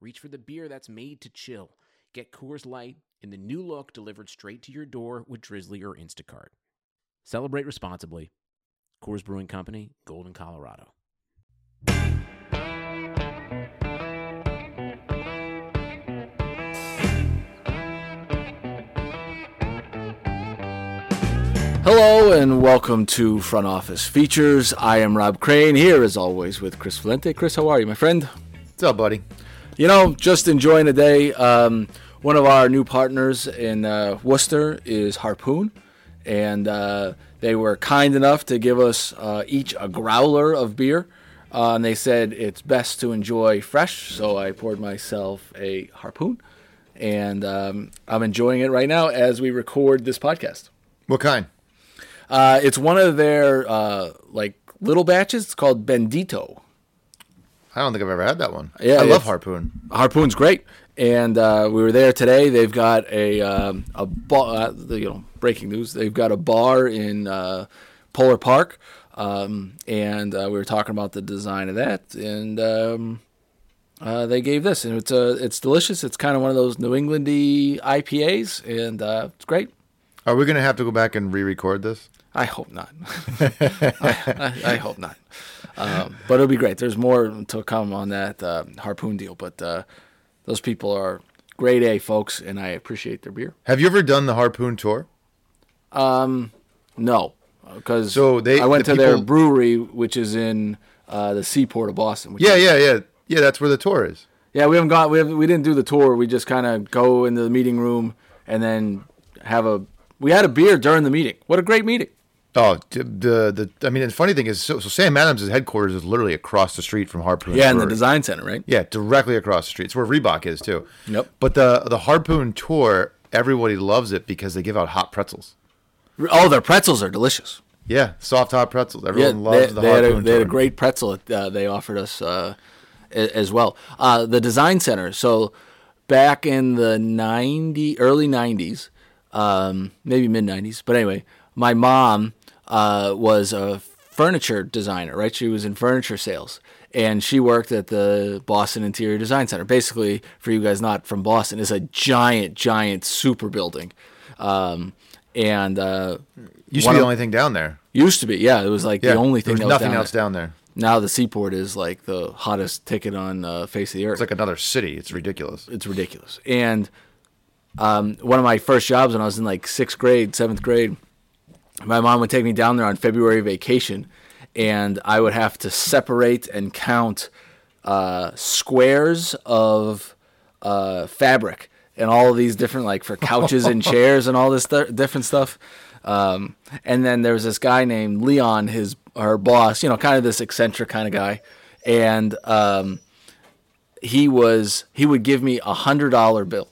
reach for the beer that's made to chill. Get Coors Light in the new look delivered straight to your door with Drizly or Instacart. Celebrate responsibly. Coors Brewing Company, Golden, Colorado. Hello and welcome to Front Office Features. I am Rob Crane here as always with Chris Valente. Chris, how are you, my friend? What's up, buddy? You know, just enjoying the day. Um, one of our new partners in uh, Worcester is Harpoon, and uh, they were kind enough to give us uh, each a growler of beer. Uh, and they said it's best to enjoy fresh, so I poured myself a Harpoon, and um, I'm enjoying it right now as we record this podcast. What kind? Uh, it's one of their uh, like little batches. It's called Bendito. I don't think I've ever had that one. Yeah, I love harpoon. Harpoon's great, and uh, we were there today. They've got a um, a bar. Uh, the- you know, breaking news. They've got a bar in uh, Polar Park, um, and uh, we were talking about the design of that, and um, uh, they gave this, and it's uh, it's delicious. It's kind of one of those New Englandy IPAs, and uh, it's great. Are we gonna have to go back and re-record this? I hope not. I, I, I hope not. Um, but it'll be great. There's more to come on that uh, harpoon deal. But uh, those people are grade A folks, and I appreciate their beer. Have you ever done the harpoon tour? Um, No, because So they- I went the to their brewery, which is in uh, the seaport of Boston. Which Yeah, is- yeah, yeah, yeah. That's where the tour is. yeah. We haven't got we haven't, we didn't do the tour. We just kind of go into the meeting room and then have a. We had a beer during the meeting. What a great meeting! Oh, the the. I mean, the funny thing is, so, so Sam Adams' headquarters is literally across the street from Harpoon. Yeah, in the design center, right? Yeah, directly across the street. It's where Reebok is too. Yep. But the the harpoon tour, everybody loves it because they give out hot pretzels. Oh, their pretzels are delicious. Yeah, soft hot pretzels. Everyone loves they, the they had, harpoon a, they had a great pretzel that uh, they offered us uh, as well. Uh, the design center. So back in the 90 early 90s, um, maybe mid 90s, but anyway, my mom uh, was a furniture designer, right? She was in furniture sales. And she worked at the Boston Interior Design Center. Basically, for you guys not from Boston, is a giant, giant super building. Um, and uh, Used to be the only thing down there. Used to be, yeah. It was like Yeah, the only thing There's that was nothing down else there. down there. Now the seaport is like the hottest ticket on uh, face of the earth. It's like another city. It's ridiculous. it's ridiculous. And um, one of my first jobs when I was in like sixth grade, seventh grade, my mom would take me down there on February vacation, and I would have to separate and count uh, squares of uh, fabric and all of these different like for couches and chairs and all this th- different stuff. Um, and then there was this guy named Leon, his her boss, you know, kind of this eccentric kind of guy, and um, he was he would give me a hundred dollar bill.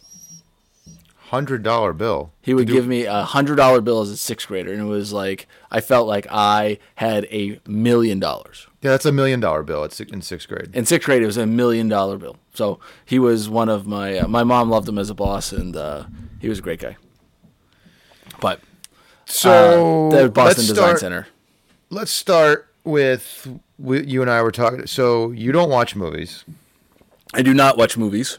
Hundred dollar bill. He would give me a hundred dollar bill as a sixth grader, and it was like I felt like I had a million dollars. Yeah, that's a million dollar bill. It's in sixth grade. In sixth grade, it was a million dollar bill. So he was one of my uh, my mom loved him as a boss, and uh, he was a great guy. But So uh, the Boston Design start, Center. Let's start with, with you and I were talking. So you don't watch movies. I do not watch movies.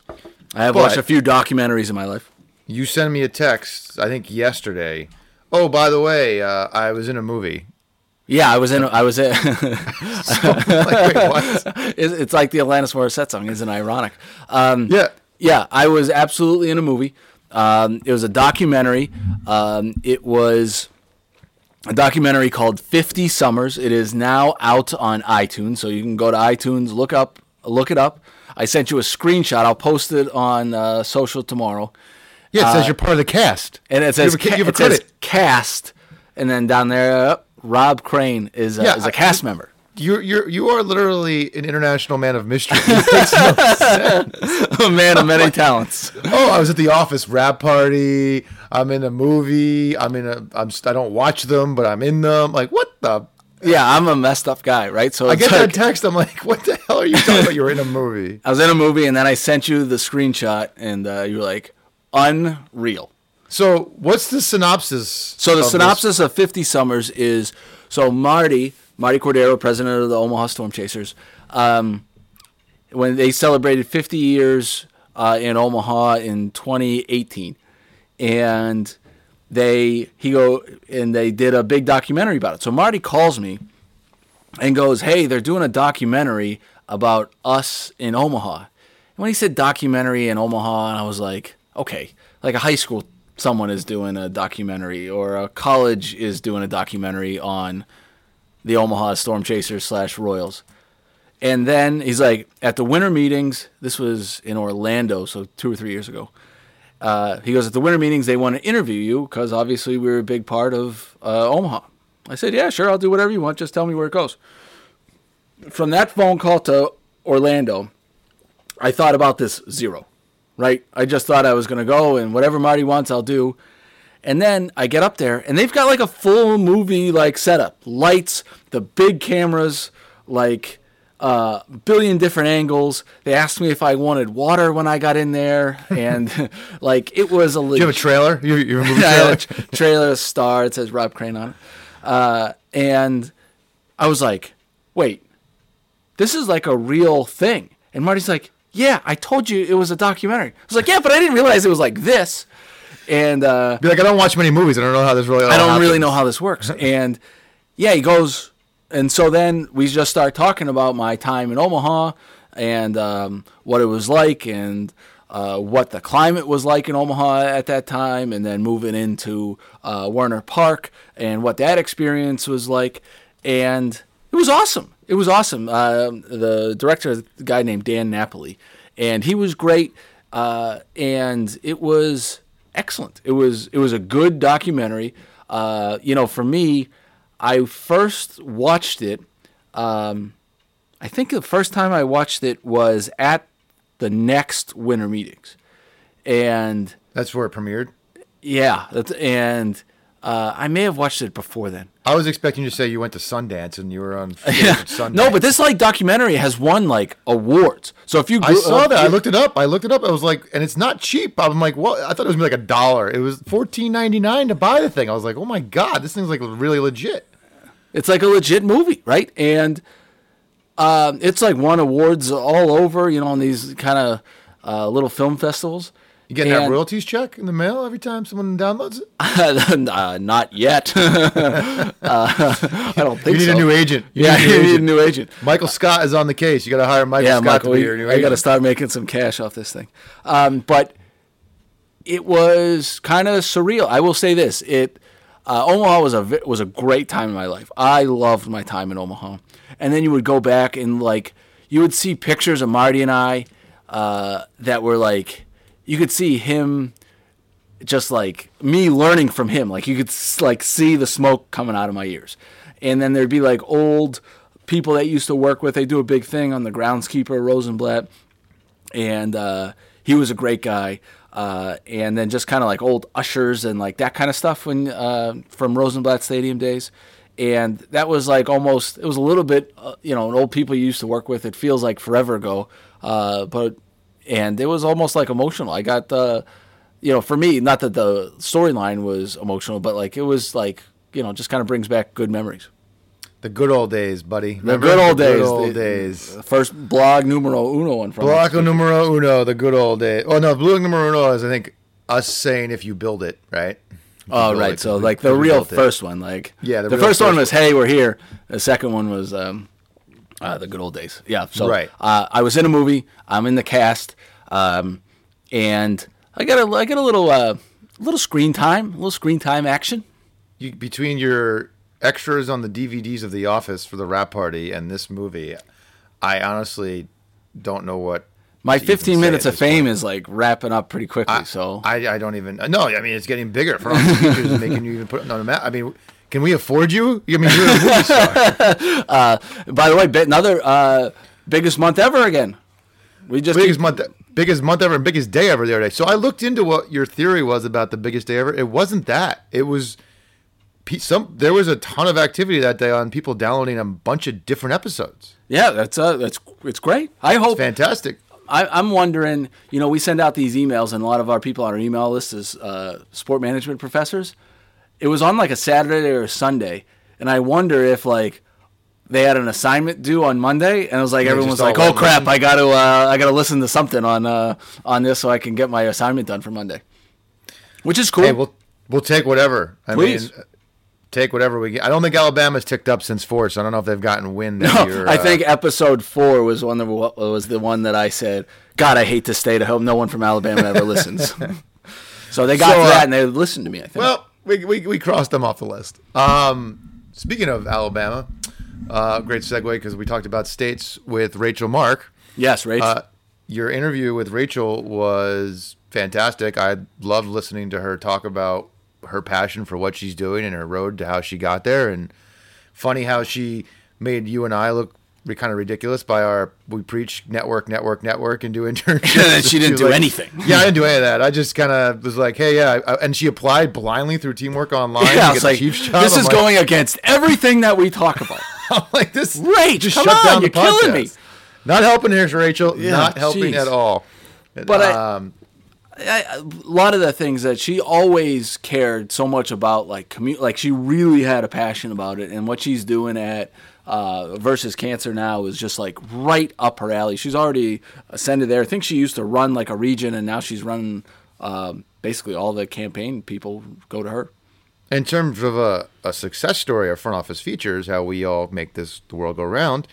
I have But- watched a few documentaries in my life. You sent me a text. I think yesterday. Oh, by the way, uh, I was in a movie. Yeah, I was in. I was in. Like, wait, what? it's, it's like the Alanis Morissette song. Isn't it ironic? Um, Yeah. Yeah, I was absolutely in a movie. Um, it was a documentary. Um, it was a documentary called 50 Summers. It is now out on iTunes, so you can go to iTunes, look up, look it up. I sent you a screenshot. I'll post it on uh, social tomorrow. Yeah, it says you're part of the cast. And it says, you have a, you have it says cast, and then down there, uh, Rob Crane is, a, Yeah, is a I- cast member. you're you're you are literally an international man of mystery. It makes no sense. a man of many talents. Oh, I was at the office wrap party. I'm in a movie. I'm in a. I'm. I don't watch them, but I'm in them. Like what the? Yeah, I'm a messed up guy, right? So I get like, that text. I'm like, what the hell are you talking about? You were in a movie. I was in a movie, and then I sent you the screenshot, and uh, you were like, unreal. So what's the synopsis? So the of this? synopsis of 50 Summers is so Marty, Marty Cordaro, president of the Omaha Storm Chasers, um, when they celebrated 50 years uh, in Omaha in 2018, and they he go and they did a big documentary about it. So Marty calls me and goes, "Hey, they're doing a documentary about us in Omaha." And when he said documentary in Omaha, and I was like, "Okay, like a high school someone is doing a documentary or a college is doing a documentary on the Omaha Storm Chasers slash Royals." And then he's like, at the winter meetings, this was in Orlando, so two or three years ago. Uh, he goes, at the winter meetings, they want to interview you because obviously we are a big part of uh, Omaha. I said, yeah, sure, I'll do whatever you want. Just tell me where it goes. From that phone call to Orlando, I thought about this zero, right? I just thought I was going to go and whatever Marty wants, I'll do. And then I get up there and they've got like a full movie like setup, lights, the big cameras, like uh, billion different angles. They asked me if I wanted water when I got in there, and like it was a. Do you have a trailer? You you a I trailer? a tra- trailer star. It says Rob Crane on it. Uh, and I was like, wait, this is like a real thing. And Marty's like, yeah, I told you it was a documentary. I was like, yeah, but I didn't realize it was like this. And uh, Be like, I don't watch many movies. I don't know how this really. all I don't really know how this works. and yeah, he goes, and so then we just start talking about my time in Omaha and um, what it was like and uh, what the climate was like in Omaha at that time, and then moving into uh, Werner Park and what that experience was like. And it was awesome. It was awesome. Um the director, a guy named Dan Napoli, and he was great. Uh, and it was excellent. It was it was a good documentary. Uh, you know, for me, I first watched it. Um, I think the first time I watched it was at the next winter meetings, and That's where it premiered. yeah, that's, and uh, I may have watched it before then. I was expecting you to say you went to Sundance and you were on Yeah. Sundance. No, but this like documentary has won like awards. So if you I saw uh, that. I looked it up. I looked it up. I was like, and it's not cheap. I'm like, what? I thought it was gonna be like a dollar. It was fourteen ninety nine to buy the thing. I was like, oh my god, this thing's like really legit. It's like a legit movie, right? And um, it's like won awards all over, you know, on these kind of uh, little film festivals. You getting that And- royalties check in the mail every time someone downloads it? uh, not yet. uh, I don't think You need so. a new agent. You yeah, need you need a new agent. Michael Scott is on the case. You got to hire Michael Yeah, Scott Michael, to be your new I got to start making some cash off this thing. Um, but it was kind of surreal. I will say this: it uh, Omaha was a was a great time in my life. I loved my time in Omaha. And then you would go back and like you would see pictures of Marty and I uh, that were like you could see him just like me learning from him. Like you could like see the smoke coming out of my ears. And then there'd be like old people that used to work with. They do a big thing on the groundskeeper Rosenblatt, and uh, he was a great guy. Uh, and then just kind of like old ushers and like that kind of stuff when uh, from Rosenblatt Stadium days. And that was like almost it was a little bit uh, you know an old people you used to work with. It feels like forever ago, uh, but and it was almost like emotional. I got the you know, for me, not that the storyline was emotional, but like it was like, you know, just kind of brings back good memories. The good old days, buddy. The Remember? good old The days. Good old the- days. First blog numero uno one from Blocco numero uno, the good old days. Oh no, blue numero uno is I think us saying if you build it, right? Oh, right. it, So like the real built it. first one, like Yeah, the the, real first one first was "Hey, we're here." The second one was um, uh, the good old days. Yeah. So Right. uh, I was in a movie. I'm in the cast, um, and I got a I got a little uh, little screen time, a little screen time action. You, between your extras on the DVDs of The Office for the wrap party and this movie, I honestly don't know what. My to even 15 minutes of fame point. is like wrapping up pretty quickly. so I, I don't even no. I mean, it's getting bigger. For all the features and making you even put it on the map. I mean, Can we afford you? I mean, you're a movie star. By the way, another uh, biggest month ever again. We just biggest keep- month, biggest month ever, and biggest day ever the other day. So I looked into what your theory was about the biggest day ever. It wasn't that. It was some. There was a ton of activity that day on people downloading a bunch of different episodes. Yeah, that's uh, that's it's great. I hope Fantastic. I, I'm wondering, you know, we send out these emails, and a lot of our people on our email list is uh, sport management professors. It was on like a Saturday or a Sunday, and I wonder if like they had an assignment due on Monday, and it was like They everyone was like, "Oh crap, I got to uh, I got to listen to something on uh, on this so I can get my assignment done for Monday," which is cool. Hey, we'll we'll take whatever. I Please. mean, take whatever we get. I don't think Alabama's ticked up since four, so I don't know if they've gotten wind. that No, you're, I uh, think episode four was one that was the one that I said, "God, I hate to state. I hope no one from Alabama ever listens." so they got So, to uh, that and they listened to me. I think. Well, we, we, we crossed them off the list. Um, speaking of Alabama, uh, great segue because we talked about states with Rachel Mark. yes, Rach. Uh, your interview with Rachel was fantastic. I loved listening to her talk about her passion for what she's doing and her road to how she got there. And funny how she made you and I look kind of ridiculous by our we preach network, network, network, and do internships. And she didn't do like- anything. Yeah, I didn't do any of that. I just kind of was like, hey, yeah, I, and she applied blindly through Teamwork Online. yeah, to I was like, this I'm is like- going against everything that we talk about. I'm like this. Rach, just come shut on, down you're killing me. Not helping here, Rachel. Yeah, not helping jeez. at all. But I- um, I, a lot of the things that she always cared so much about, like commu- like she really had a passion about it, and what she's doing at uh, versus cancer now is just like right up her alley. She's already ascended there. I think she used to run like a region, and now she's running um, basically all the campaign people go to her. in terms of a, a success story, our front office features how we all make this the world go round.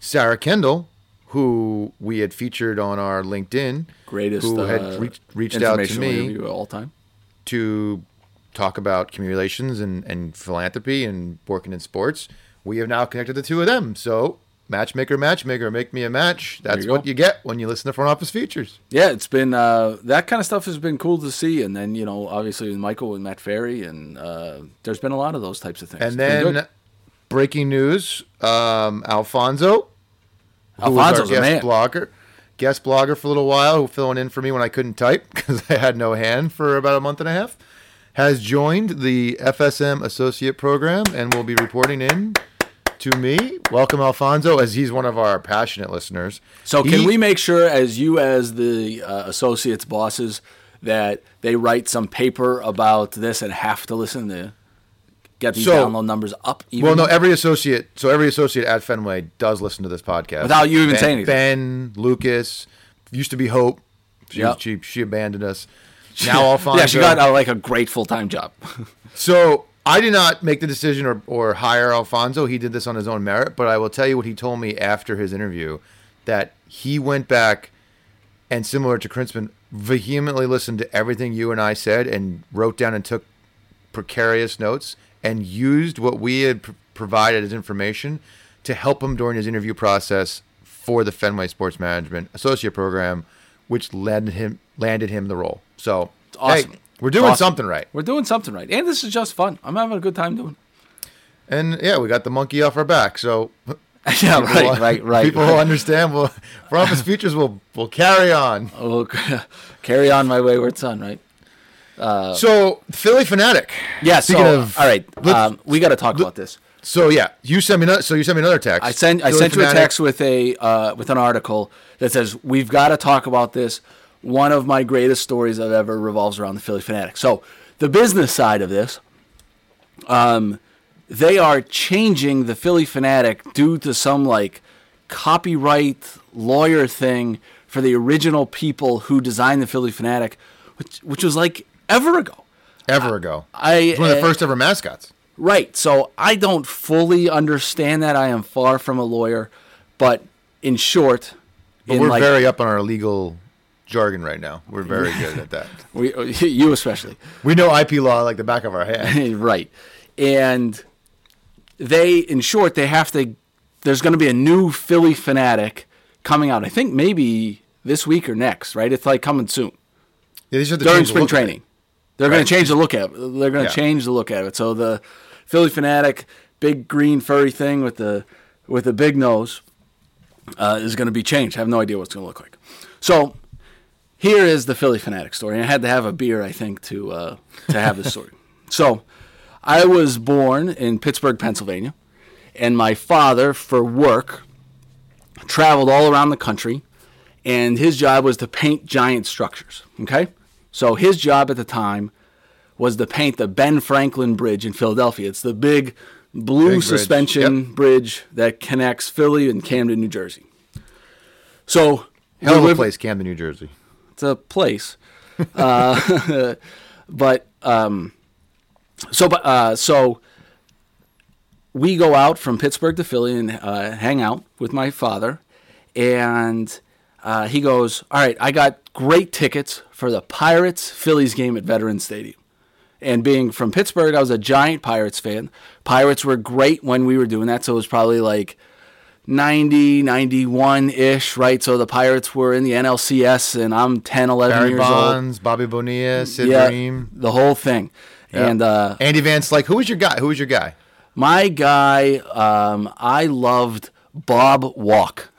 Sarah Kendall, who we had featured on our LinkedIn, Greatest who uh, had reached, out to me of all time. to talk about community and, and philanthropy and working in sports. We have now connected the two of them. So, matchmaker, matchmaker, make me a match. That's you what you get when you listen to front office features. Yeah, it's been uh, that kind of stuff has been cool to see, and then you know, obviously with Michael and Matt Ferry, and uh, there's been a lot of those types of things. And It's been good. then breaking news, um, Alfonso, who was our guest man. blogger, guest blogger for a little while, who filling in for me when I couldn't type because I had no hand for about a month and a half, has joined the FSM Associate Program and will be reporting in to me. Welcome, Alfonso, as he's one of our passionate listeners. So can He- we make sure, as you as the uh, associates bosses, that they write some paper about this and have to listen to get these So- download numbers up? Even Well, no, every associate. So every associate at Fenway does listen to this podcast Without you even ben, saying anything. Ben, Lucas, used to be Hope. She, Yep. she she abandoned us. Now Alfonso. yeah, she got uh, like a great full time job. So I did not make the decision or, or hire Alfonso. He did this on his own merit. But I will tell you what he told me after his interview that he went back and, similar to Krinsman, vehemently listened to everything you and I said and wrote down and took precarious notes and used what we had pr- provided as information to help him during his interview process for the Fenway Sports Management Associate Program, which landed him landed him the role. So awesome. hey, we're doing awesome. something right. We're doing something right, and this is just fun. I'm having a good time doing. And yeah, we got the monkey off our back. So yeah, people right, will- right, right. People right. will understand. Will office features will will carry on. We'll carry on my wayward son, right? so Phillie Phanatic. Yeah. Speaking so, of, all right, um, we got to talk about this. So yeah, you sent me. ano- So you sent me another text. I sent I Philly sent you a text with a uh, with an article that says we've got to talk about this. One of my greatest stories I've ever revolves around the Phillie Phanatic. So the business side of this, um, they are changing the Phillie Phanatic due to some like copyright lawyer thing for the original people who designed the Phillie Phanatic, which which was like ever ago. ever ago. I It's one of the uh, first ever mascots. Right. So I don't fully understand that. I am far from a lawyer, but in short, But in we're like very up on our legal jargon right now. We're very good at that. we, you especially, We know IP law like the back of our hand. right? And they, in short, they have to. There's going to be a new Phillie Phanatic coming out. I think maybe this week or next. Right? It's like coming soon Yeah, these are the during spring look of it. training. They're going to change the look at it. They're going to Yeah. change the look at it. So the Phillie Phanatic, big green furry thing with the with the big nose, uh, is going to be changed. I have no idea what it's going to look like. So here is the Phillie Phanatic story. And I had to have a beer, I think, to uh, to have this story. so I was born in Pittsburgh, Pennsylvania, and my father, for work, traveled all around the country, and his job was to paint giant structures. Okay, so his job at the time was to paint the Ben Franklin Bridge in Philadelphia. It's the big blue Big bridge. suspension Yep. bridge that connects Philly and Camden, New Jersey. So Hell of a place, Camden, New Jersey. It's a place. uh, but um, so uh, so we go out from Pittsburgh to Philly and uh, hang out with my father, and uh, he goes, "All right, I got great tickets for the Pirates Phillies game at Veterans Stadium." And being from Pittsburgh, I was a giant Pirates fan. Pirates were great when we were doing that, so it was probably like 90, 91 ish, right? So the Pirates were in the NLCS, and I'm 10, 11 Barry years Bonds, Bobby Bonilla, Sid old. Yeah, Bream, the whole thing. And uh, Andy Vance. Like, who was your guy? Who was your guy? my guy, um, I loved Bob Walk.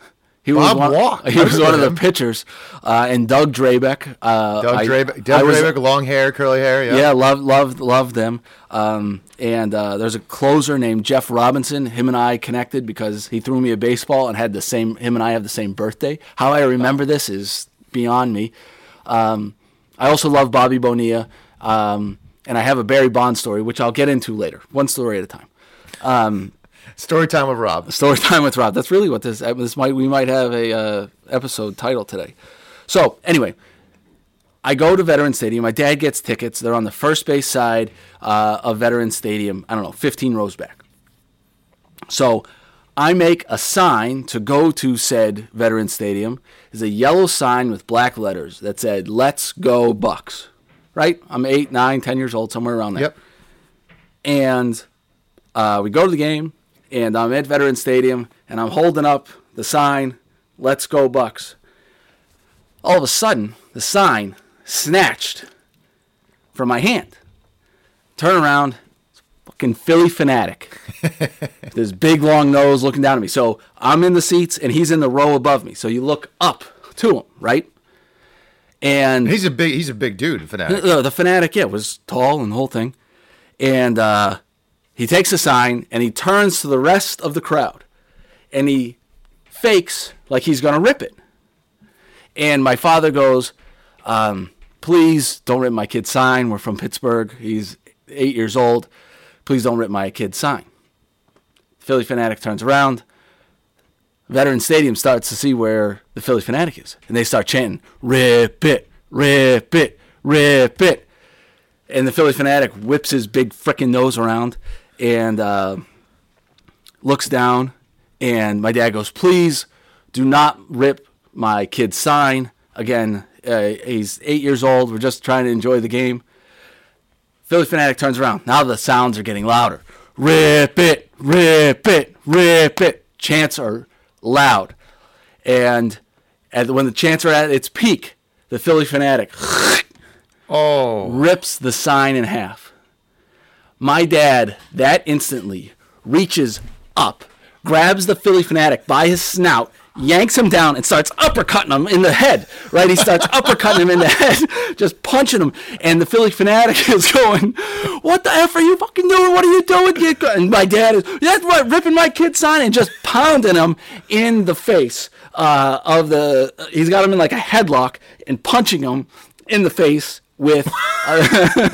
He Bob was one, Walk? He was one of the pitchers, uh, and Doug Drabek. Uh, Doug I- Drabek. Doug was- Drabek, long hair, curly hair. Yeah. Yeah, loved loved loved them. Um, and uh, there's a closer named Jeff Robinson. Him and I connected because he threw me a baseball and had the same. Him and I have the same birthday. How I remember this is beyond me. Um, I also love Bobby Bonilla, um, and I have a Barry Bond story, which I'll get into later, one story at a time. Story time with Rob. Story time with Rob. That's really what this this might we might have a uh, episode title today. So anyway, I go to Veteran Stadium. My dad gets tickets. They're on the first base side uh, of Veteran Stadium. I don't know, 15 rows back. So I make a sign to go to said Veteran Stadium. Is a yellow sign with black letters that said "Let's go Bucks." Right? I'm eight, nine, ten years old, somewhere around there Yep. and uh, we go to the game, and I'm at Veteran Stadium, and I'm holding up the sign, "Let's go Bucks." All of a sudden, the sign snatched from my hand. Turn around, fucking Phillie Phanatic. this big long nose looking down at me. So I'm in the seats, and he's in the row above me. So you look up to him, right? And He's a big. He's a big dude. Fanatic. uh, the fanatic, yeah, was tall and the whole thing. And uh, he takes a sign and he turns to the rest of the crowd and he fakes like he's going to rip it. And my father goes, um, Please don't rip my kid's sign. We're from Pittsburgh. He's eight years old. Please don't rip my kid's sign. Phillie Phanatic turns around. Veteran Stadium starts to see where the Phillie Phanatic is, and they start chanting, "Rip it, rip it, rip it," and the Phillie Phanatic whips his big frickin' nose around and uh, looks down, and my dad goes, "Please, do not rip my kid's sign." Again, uh, he's eight years old. We're just trying to enjoy the game. Phillie Phanatic turns around. Now the sounds are getting louder. Rip it, rip it, rip it. Chants are loud. And, and when the chants are at its peak, the Phillie Phanatic Oh. rips the sign in half. My dad, that instantly, reaches up, grabs the Phillie Phanatic by his snout, yanks him down, and starts uppercutting him in the head. Right? He starts uppercutting him in the head, just punching him. And the Phillie Phanatic is going, What the F are you fucking doing? What are you doing? And my dad is, That's what, ripping my kid's sign and just pounding him in the face uh, of the. He's got him in like a headlock and punching him in the face with. Uh,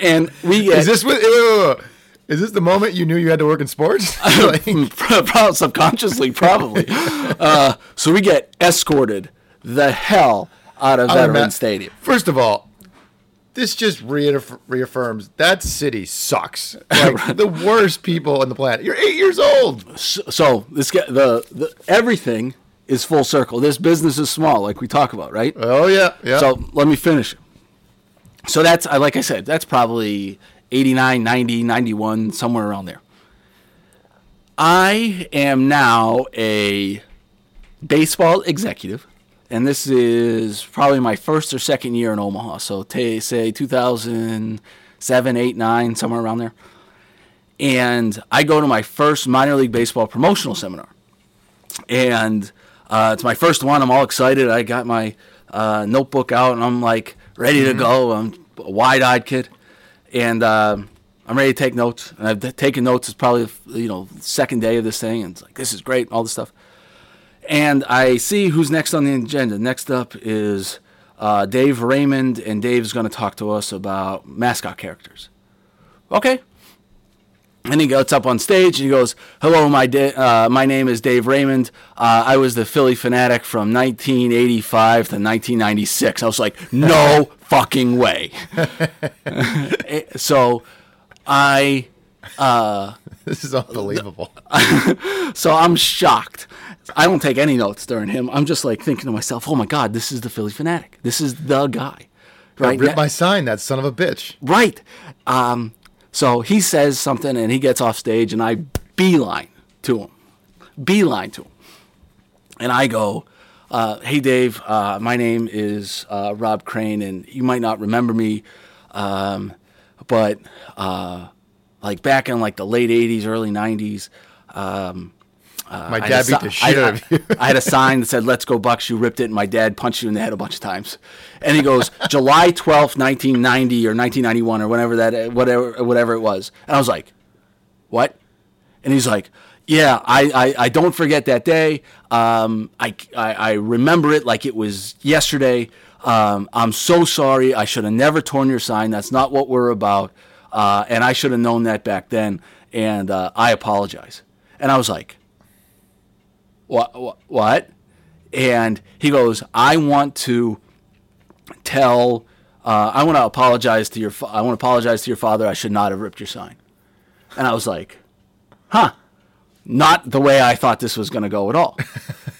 and we get. Is this what? wait. Is this the moment you knew you had to work in sports? Probably subconsciously, probably. uh, so we get escorted the hell out of don't Stadium. First of all, this just reaff- reaffirms that city sucks. Like the worst people on the planet. You're eight years old. So, so this guy, the, the everything is full circle. This business is small, like we talk about, right? Oh yeah, yeah. So let me finish. So that's I like I said, that's probably 89, 90, 91, somewhere around there. I am now a baseball executive, and this is probably my first or second year in Omaha. So t- say 2000, seven, eight, nine, somewhere around there. And I go to my first minor league baseball promotional seminar. And uh, it's my first one. I'm all excited. I got my uh, notebook out and I'm like ready to go. I'm a wide eyed kid. And uh, I'm ready to take notes. And I've taken notes. It's probably, you know, second day of this thing. And it's like, this is great, all this stuff. And I see who's next on the agenda. Next up is uh, Dave Raymond, and Dave's going to talk to us about mascot characters. Okay. And he gets up on stage and he goes, "Hello, my da- uh, my name is Dave Raymond. Uh, I was the Phillie Phanatic from 1985 to 1996." I was like, "No fucking way!" so, I This is unbelievable. so I'm shocked. I don't take any notes during him. I'm just like thinking to myself, "Oh my god, this is the Phillie Phanatic. This is the guy." Right? Rip my sign, that son of a bitch. Right. Um, so he says something and he gets off stage and I beeline to him. Beeline to him. And I go, uh, hey, Dave, uh, my name is uh, Rob Crane and you might not remember me, um, but uh, like back in like the late 80s, early 90s, um, My dad beat the si- I- shit out of you. I, had a sign that said "Let's go Bucks." You ripped it, and my dad punched you in the head a bunch of times. And he goes, "July twelfth, nineteen ninety, or nineteen ninety one, or whatever that, whatever, whatever it was." And I was like, "What?" And he's like, "Yeah, I, I, I don't forget that day. Um, I, I, I remember it like it was yesterday. Um, I'm so sorry. I should have never torn your sign. That's not what we're about. Uh, and I should have known that back then. And uh, I apologize." And I was like, what, what? And he goes, I want to tell, uh, I want to apologize to your, fa- I want to apologize to your father. I should not have ripped your sign. And I was like, huh, not the way I thought this was going to go at all.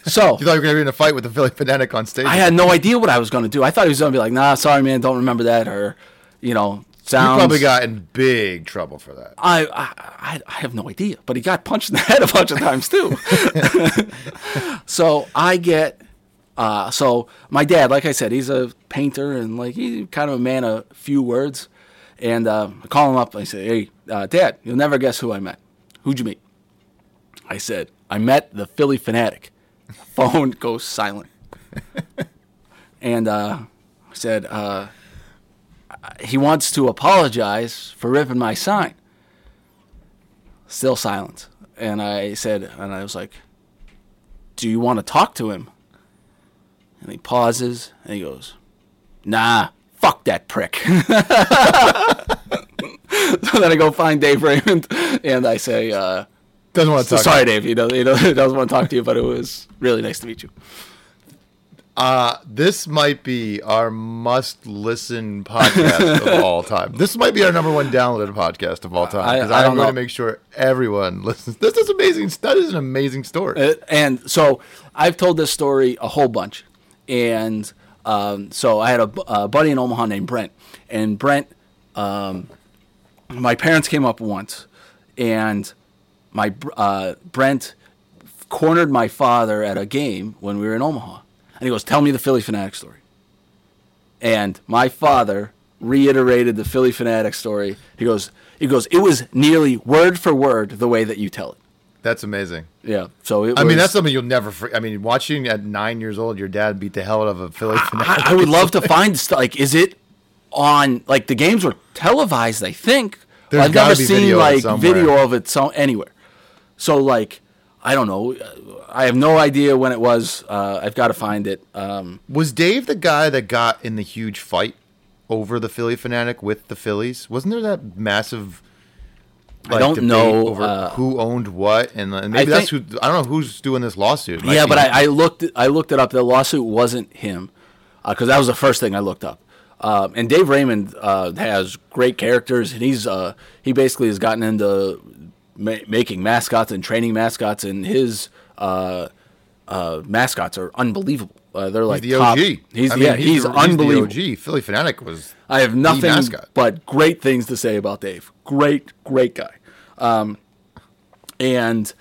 So You thought you were going to be in a fight with the Phillie Phanatic on stage. I had no idea what I was going to do. I thought he was going to be like, nah, sorry, man, don't remember that. Or, you know, you sounds. probably got in big trouble for that. I, I I- I have no idea, but he got punched in the head a bunch of times too. so I get, uh, so my dad, like I said, he's a painter and like he's kind of a man of few words. And uh, I call him up. And I say, "Hey, uh, Dad, you'll never guess who I met. Who'd you meet?" I said, "I met the Phillie Phanatic." Phone goes silent. and uh, I said, uh, "He wants to apologize for ripping my sign." Still silence. And I said, and I was like, "Do you want to talk to him?" And he pauses and he goes, "Nah, fuck that prick." so then I go find Dave Raymond and I say, uh, Doesn't want to talk. "Sorry, Dave. He doesn't he doesn't want to talk to you, but it was really nice to meet you." Uh, this might be our must-listen podcast of all time. This might be our number one downloaded podcast of all time because I I'm don't going to make sure everyone listens. This is amazing. That is an amazing story. Uh, and so I've told this story a whole bunch. And um, so I had a, a buddy in Omaha named Brent. And Brent, um, my parents came up once, and my uh, Brent cornered my father at a game when we were in Omaha. And he goes, Tell me the Phillie Phanatic story. And my father reiterated the Phillie Phanatic story. He goes, he goes, it was nearly word for word the way that you tell it. That's amazing. Yeah. So it I mean, that's something you'll never. For- I mean, watching at nine years old, your dad beat the hell out of a Phillie Phanatic. I, I would love to find st- like, is it on like the games were televised? I think There's I've never seen video like video of it so anywhere. So like, I don't know. I have no idea when it was. Uh, I've got to find it. Um, Was Dave the guy that got in the huge fight over the Phillie Phanatic with the Phillies? Wasn't there that massive? I don't know, over uh, who owned what, and, and maybe that's think- who. I don't know who's doing this lawsuit. Might yeah, but. I, I looked. I looked it up. The lawsuit wasn't him, because that was the first thing I looked up. Um, and Dave Raymond uh, has great characters, and he's uh, he basically has gotten into ma- making mascots and training mascots, and his uh, uh, mascots are unbelievable. Uh, they're like He's the top- OG. He's I mean, yeah, he's, the- unbelievable. the OG. Phillie Phanatic was. I have nothing but great things to say about Dave. Great, great guy. Um, and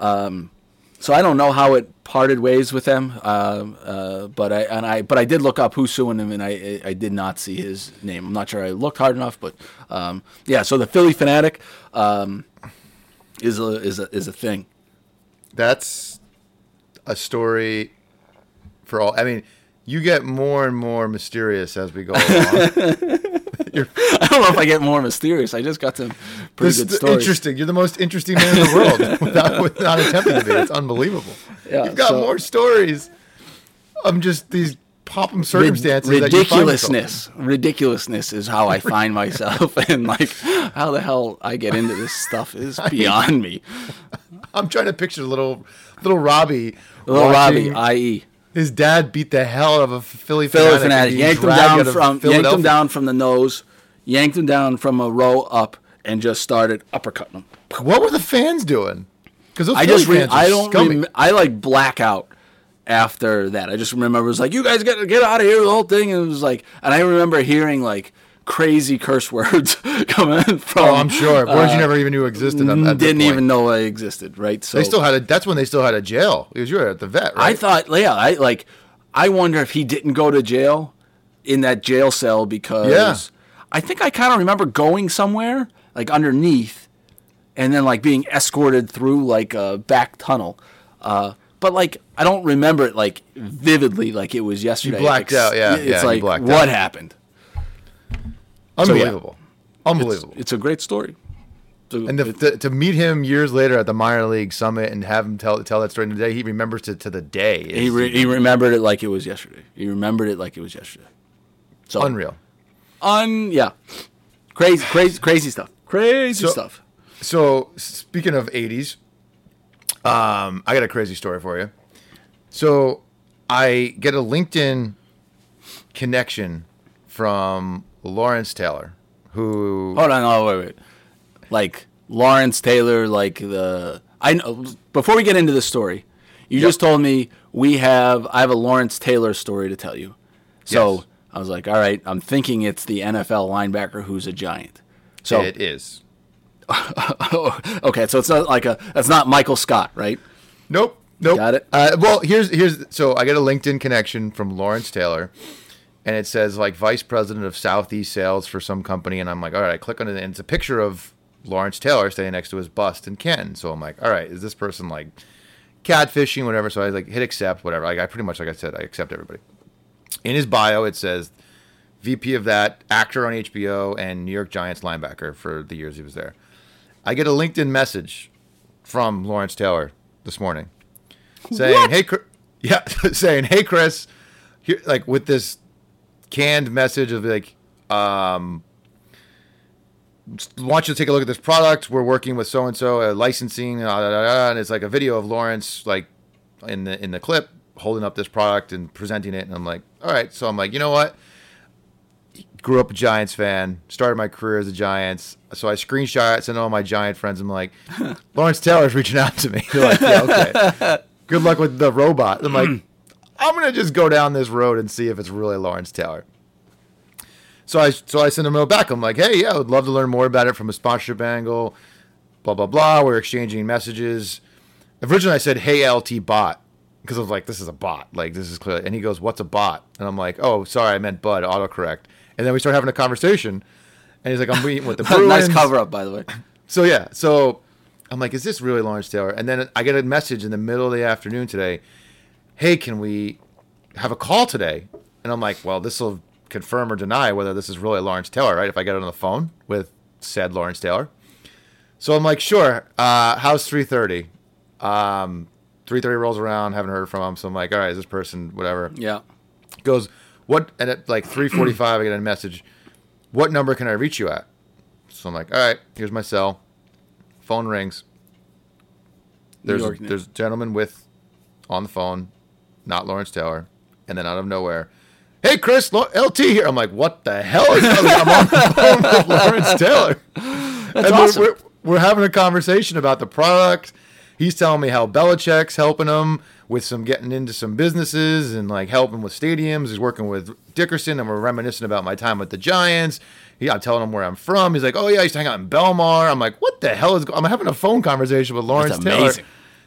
um, so I don't know how it parted ways with them. Uh, uh, but I and I but I did look up who's suing him, and I I did not see his name. I'm not sure I looked hard enough, but um, yeah. So the Phillie Phanatic, um, is a is a is a thing. That's a story for all. I mean, you get more and more mysterious as we go along. I don't know if I get more mysterious. I just got some pretty This good stories. interesting. You're the most interesting man in the world without, without attempting to be. It's unbelievable. Yeah, You've got so- more stories I'm just these pop 'em circumstances. find ridiculousness. ridiculousness is how i find myself. And like how the hell i get into this stuff is beyond me. I'm trying to picture little little Robbie. little robbie i.e his dad beat the hell out of a Philly Phillie Phanatic, yanked him down from yanked him down from the nose yanked him down from a row up and just started uppercutting him. What were the fans doing? Because i just re- i don't rem- i like black out after that i just remember it was like you guys got to get out of here the whole thing and it was like and i remember hearing like crazy curse words coming from Oh, I'm sure. Words uh, you never even knew existed. Didn't even know I existed, right? So They still had a. That's when they still had a jail because you were at the vet, right? I thought, yeah, I like. I wonder if he didn't go to jail in that jail cell because Yeah. I think I kind of remember going somewhere like underneath, and then like being escorted through like a back tunnel. Uh, but like I don't remember it like vividly, like it was yesterday. You blacked Like, out, yeah, It's yeah, like what out. happened. Unbelievable. It's, Unbelievable. it's a great story. So and it- to, to meet him years later at the minor league summit and have him tell tell that story today, he remembers it to the day. he re- he remembered it like it was yesterday. He remembered it like it was yesterday. So unreal. Un yeah, crazy, crazy, crazy stuff. Crazy So- stuff. So speaking of '80s, um, I got a crazy story for you. So I get a LinkedIn connection from Lawrence Taylor, who Hold on, oh wait, wait. Like Lawrence Taylor, like the I know. Before we get into the story, you just told me we have. I have a Lawrence Taylor story to tell you. So Yes. I was like, all right. I'm thinking it's the NFL linebacker who's a giant. So it is. okay, so it's not like a. That's not Michael Scott, right? Nope. Nope. Got it. Uh, well, here's here's so I get a LinkedIn connection from Lawrence Taylor, and it says like vice president of Southeast sales for some company, and I'm like, all right, I click on it, and it's a picture of Lawrence Taylor standing next to his bust in Canton. So I'm like, all right, is this person like catfishing, whatever? So I like hit accept, whatever. Like I pretty much like I said, I accept everybody. In his bio, it says VP of that, actor on HBO, and New York Giants linebacker for the years he was there. I get a LinkedIn message from Lawrence Taylor this morning saying, "Hey, Chris, yeah, saying, hey, Chris, here, like with this canned message of like, um, want you to take a look at this product. We're working with so and so, licensing, da, da, da, and it's like a video of Lawrence like in the in the clip holding up this product and presenting it, and I'm like, all right, so I'm like, you know what? Grew up a Giants fan, started my career as a Giants, so I screenshot it, send all my Giant friends. I'm like, Lawrence Taylor's reaching out to me. They're like, yeah, okay. Good luck with the robot. I'm like, mm. I'm gonna just go down this road and see if it's really Lawrence Taylor. So I so I sent him a note back. I'm like, hey, yeah, I would love to learn more about it from a sponsorship angle. Blah blah blah. We're exchanging messages. Originally, I said, hey, LT bot, because I was like, this is a bot. Like this is clear. And he goes, what's a bot? And I'm like, oh, sorry, I meant Bud. Autocorrect. And then we start having a conversation. And he's like, I'm meeting with the Bruins. nice cover up, by the way. So yeah, so I'm like, is this really Lawrence Taylor? And then I get a message in the middle of the afternoon today. Hey, can we have a call today? And I'm like, well, this will confirm or deny whether this is really Lawrence Taylor, right? If I get it on the phone with said Lawrence Taylor. So I'm like, sure. Uh, how's 3:30? Um, 3:30 rolls around, haven't heard from him. So I'm like, all right, is this person whatever? Yeah. goes, what? And at like 3:45, I get a message. What number can I reach you at? So I'm like, all right, here's my cell. Phone rings. There's York- there's a gentleman with on the phone, not Lawrence Taylor, and then out of nowhere, hey Chris, LT here. I'm like, what the hell is going on? I'm on the phone with Lawrence Taylor. and we're- we're, we're having a conversation about the product. He's telling me how Belichick's helping him with some getting into some businesses and like helping with stadiums. He's working with Dickerson, and we're reminiscing about my time with the Giants. He, I'm telling him where I'm from. He's like, "Oh yeah, I used to hang out in Belmar." I'm like, "What the hell is?" Go-? I'm having a phone conversation with Lawrence Taylor.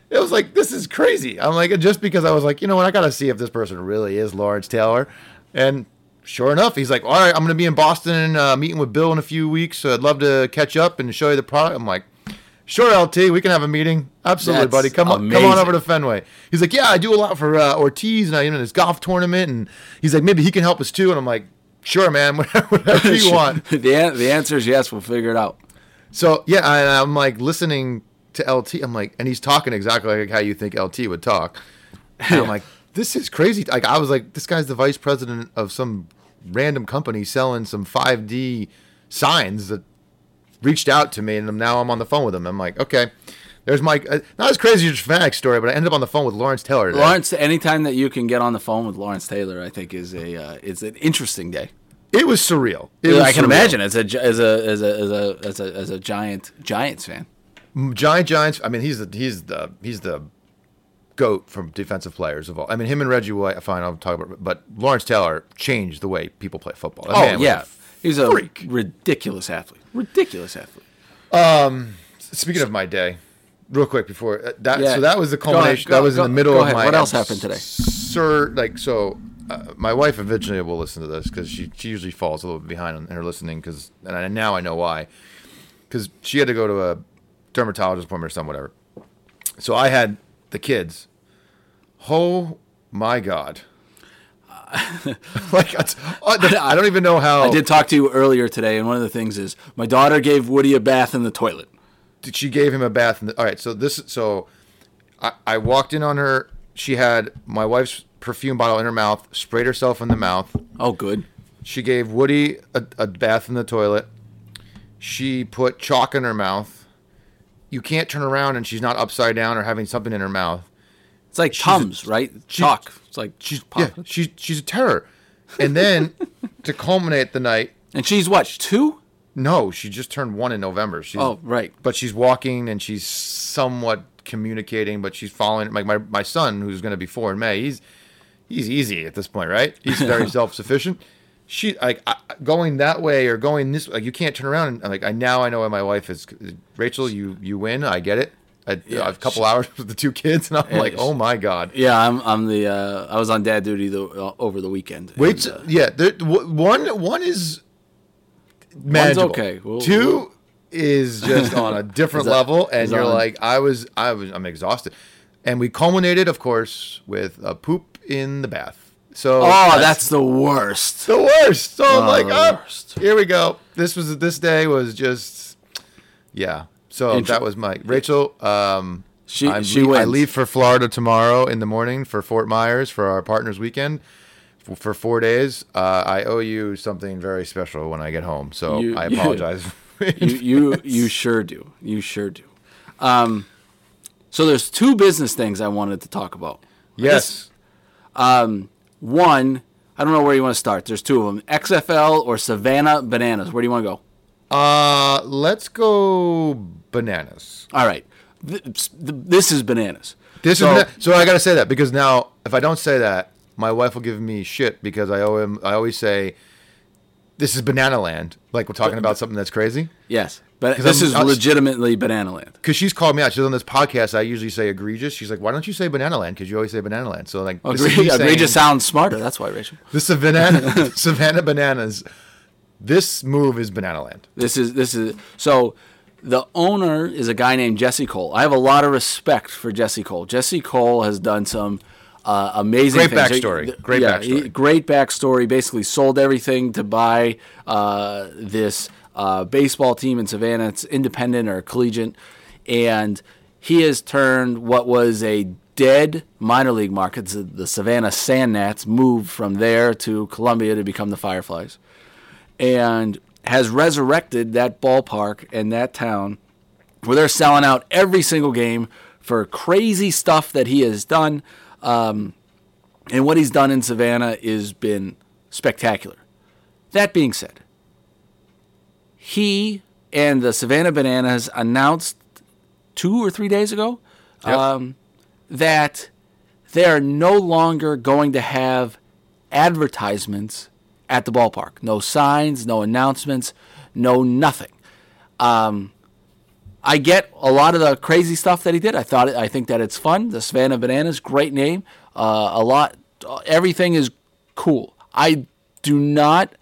It was like this is crazy. I'm like just because I was like, you know what, I gotta see if this person really is Lawrence Taylor, and sure enough, he's like, all right, I'm gonna be in Boston uh, meeting with Bill in a few weeks. So I'd love to catch up and show you the product. I'm like, sure, LT, we can have a meeting. Absolutely, That's buddy. Come on, come on over to Fenway. He's like, yeah, I do a lot for uh, Ortiz and I in this golf tournament, and he's like, maybe he can help us too. And I'm like, sure, man, whatever you want. the an- the answer is yes. We'll figure it out. So yeah, I, I'm like listening to LT. I'm like, and he's talking exactly like how you think LT would talk. And I'm like, this is crazy. Like I was like, this guy's the vice president of some random company selling some 5D signs that reached out to me, and now I'm on the phone with him. I'm like, okay, there's my uh, not as crazy as Phanatic story, but I ended up on the phone with Lawrence Taylor. Today. Lawrence, anytime that you can get on the phone with Lawrence Taylor, I think is a uh, it's an interesting day. it was surreal. It was I can surreal. imagine as a as a as a as a as a, as a giant Giants fan. Giant Giants. I mean, he's the he's the he's the goat from defensive players of all. I mean, him and Reggie White. Fine, I'll talk about. But Lawrence Taylor changed the way people play football. That Oh yeah, a he's a freak. ridiculous athlete. Ridiculous athlete. Speaking of my day, real quick before uh, that, Yeah. so that was the Go culmination. go- that was go- in the middle of my. What else happened today? Sir, like so, uh, my wife eventually will listen to this because she she usually falls a little bit behind in her listening because and I, now I know why because she had to go to a dermatologist appointment or something whatever. So I had the kids. Oh my god. like I don't even know how I did talk to you earlier today, and one of the things is my daughter gave Woody a bath in the toilet. Did she gave him a bath. In the, all right, so this, so I, I walked in on her. She had my wife's perfume bottle in her mouth, sprayed herself in the mouth. Oh, good. She gave Woody a, a bath in the toilet. She put chalk in her mouth. You can't turn around and she's not upside down or having something in her mouth. It's like Tums, right? Chalk. It's like She's pop. yeah, she's she's a terror. And then to culminate the night, And she's what? Two? no, she just turned one in November. She's, Oh, right. but she's walking and she's somewhat communicating, but she's following like my my son who's going to be four in May. He's he's easy at this point, right? He's very self sufficient. She like I, going that way or going this like you can't turn around and like I now I know why my wife is Rachel. You you win. I get it. I, Yeah, a couple hours with the two kids and I'm like, she- oh my god. Yeah, I'm. I'm the. Uh, I was on dad duty the, uh, over the weekend. Wait, and, uh, yeah, there, w- one one is manageable. okay. We'll- 2 we'll- is just on a different that- level, and you're on- like, I was, I was, I'm exhausted, and we culminated, of course, with a poop in the bath. So oh, that's the worst. the worst. So I'm Oh, like, the oh, worst. here we go. This was this day was just, yeah. So that was my Rachel. Um, She- I'm she le- I leave for Florida tomorrow in the morning for Fort Myers for our partners weekend f- for four days. Uh, I owe you something very special when I get home. So You- I apologize. you you you sure do. You sure do. Um, so there's two business things I wanted to talk about. yes. One, I don't know where you want to start. There's two of them: XFL or Savannah Bananas. Where do you want to go? Uh, let's go bananas. All right, Th- th- this is bananas. This So- is bana- so I gotta say that because now if I don't say that, my wife will give me shit because I owe him. I always say, "This is Banana Land," like we're talking about something that's crazy. Yes, but 'Cause this I'm- is I was- legitimately Banana Land. Because she's called me out. She's on this podcast. I usually say egregious. She's like, "Why don't you say Banana Land? Because you always say Banana Land." So like, this is Agree, saying- egregious sounds smarter. That's why, Rachel. The Savannah Savannah Bananas. This move is Banana Land. This is this is so. The owner is a guy named Jesse Cole. I have a lot of respect for Jesse Cole. Jesse Cole has done some uh, amazing Great things. backstory. Great yeah, backstory. he- great backstory. Basically, sold everything to buy uh, this uh, baseball team in Savannah. It's independent or collegiate, and he has turned what was a dead minor league market, the- Savannah Sand Gnats, moved from there to Columbia to become the Fireflies and has resurrected that ballpark and that town where they're selling out every single game for crazy stuff that he has done. Um, and what he's done in Savannah has been spectacular. That being said, he and the Savannah Bananas announced two or three days ago Yep. um, that they are no longer going to have advertisements at the ballpark. No signs, no announcements, no nothing. Um, I get a lot of the crazy stuff that he did. I thought I think that it's fun. The Savannah Bananas, great name. Uh, a lot, everything is cool. I do not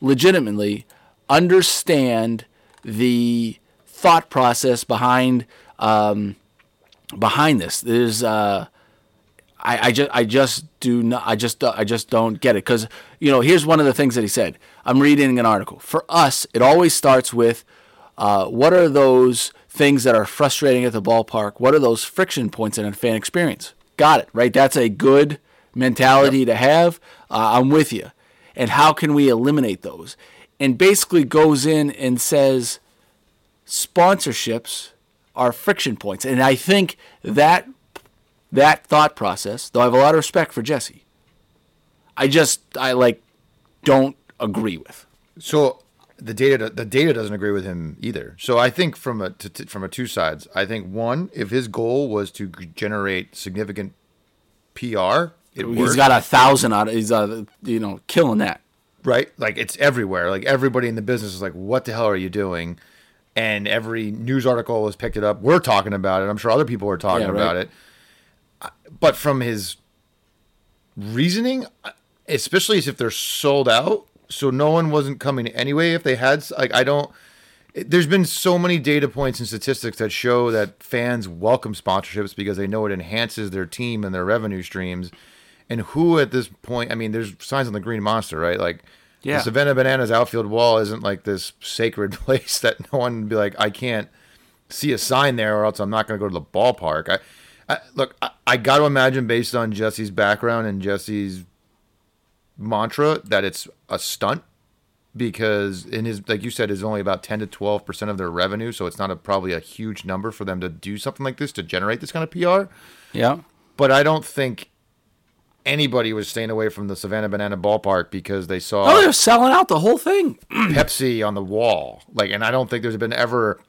legitimately understand the thought process behind um, behind this. There's uh, I, I just I just do not I just I just don't get it because you know here's one of the things that he said. I'm reading an article. For us, it always starts with uh, what are those things that are frustrating at the ballpark? What are those friction points in a fan experience? Got it right. That's a good mentality yep. to have. Uh, I'm with you. And how can we eliminate those? And basically goes in and says sponsorships are friction points. And I think that that thought process, though I have a lot of respect for Jesse, I just I like don't agree with. So the data the data doesn't agree with him either. So I think from a from a two sides, I think one, if his goal was to generate significant PR, it he's worked. got a thousand out. Of, he's uh, you know killing that. Right, like it's everywhere. Like everybody in the business is like, "What the hell are you doing?" and every news article has picked it up. We're talking about it. I'm sure other people are talking yeah, right. about it. But from his reasoning, especially as if they're sold out, so no one wasn't coming anyway. If they had, like, I don't. There's been so many data points and statistics that show that fans welcome sponsorships because they know it enhances their team and their revenue streams. And who at this point, I mean, there's signs on the Green Monster, right? Like, yeah. The Savannah Bananas outfield wall isn't like this sacred place that no one would be like, I can't see a sign there or else I'm not going to go to the ballpark. I, I look, I, I got to imagine based on Jesse's background and Jesse's mantra that it's a stunt because in his like you said is only about 10 to 12 percent of their revenue so it's not a, probably a huge number for them to do something like this to generate this kind of pr yeah but i don't think anybody was staying away from the Savannah Banana Ballpark because they saw Oh, they're selling out the whole thing. Pepsi on the wall. Like and I don't think there's been ever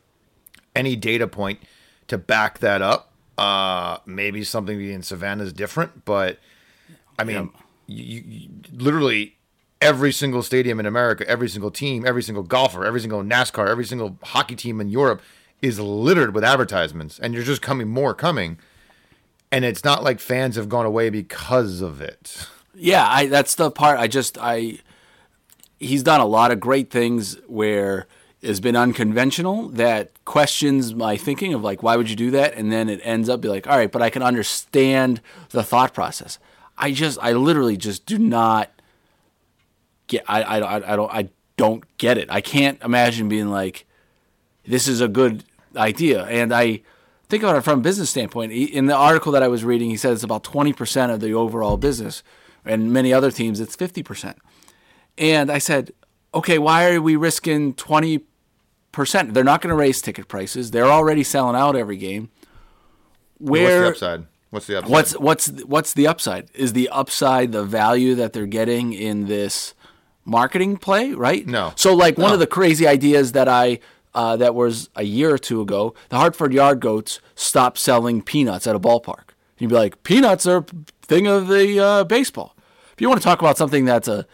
any data point to back that up. Uh maybe something in Savannah is different, but I mean, yeah. you, you, literally every single stadium in America, every single team, every single golfer, every single NASCAR, every single hockey team in Europe is littered with advertisements and you're just coming more coming and it's not like fans have gone away because of it. Yeah, I that's the part I just I he's done a lot of great things where has been unconventional that questions my thinking of like why would you do that and then it ends up be like all right but I can understand the thought process. I just I literally just do not get I I, I don't I don't get it. I can't imagine being like this is a good idea and I think about it from a business standpoint. In the article that I was reading, he said it's about 20% of the overall business, and many other teams it's 50%. And I said, okay, why are we risking 20%? They're not going to raise ticket prices. They're already selling out every game. Where what's the upside? What's the upside? What's what's what's the upside? Is the upside the value that they're getting in this marketing play, right? No. So like no. one of the crazy ideas that I uh, that was a year or two ago, the Hartford Yard Goats stopped selling peanuts at a ballpark. You'd be like, peanuts are a thing of the uh, baseball. If you want to talk about something that's a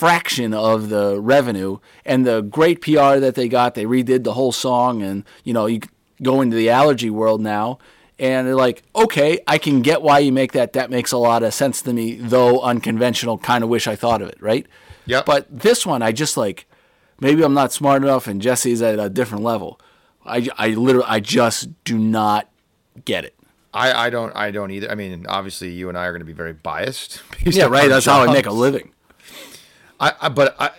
fraction of the revenue and the great PR that they got, they redid the whole song, and you know you go into the allergy world now. And they're like, okay, I can get why you make that. That makes a lot of sense to me, though unconventional. Kind of wish I thought of it, right? Yeah. But this one, I just like, maybe I'm not smart enough and Jesse's at a different level. I, I literally I just do not get it. I, I don't I don't either. I mean, obviously you and I are going to be very biased. Yeah, right. That's jobs. how I make a living. I, I but I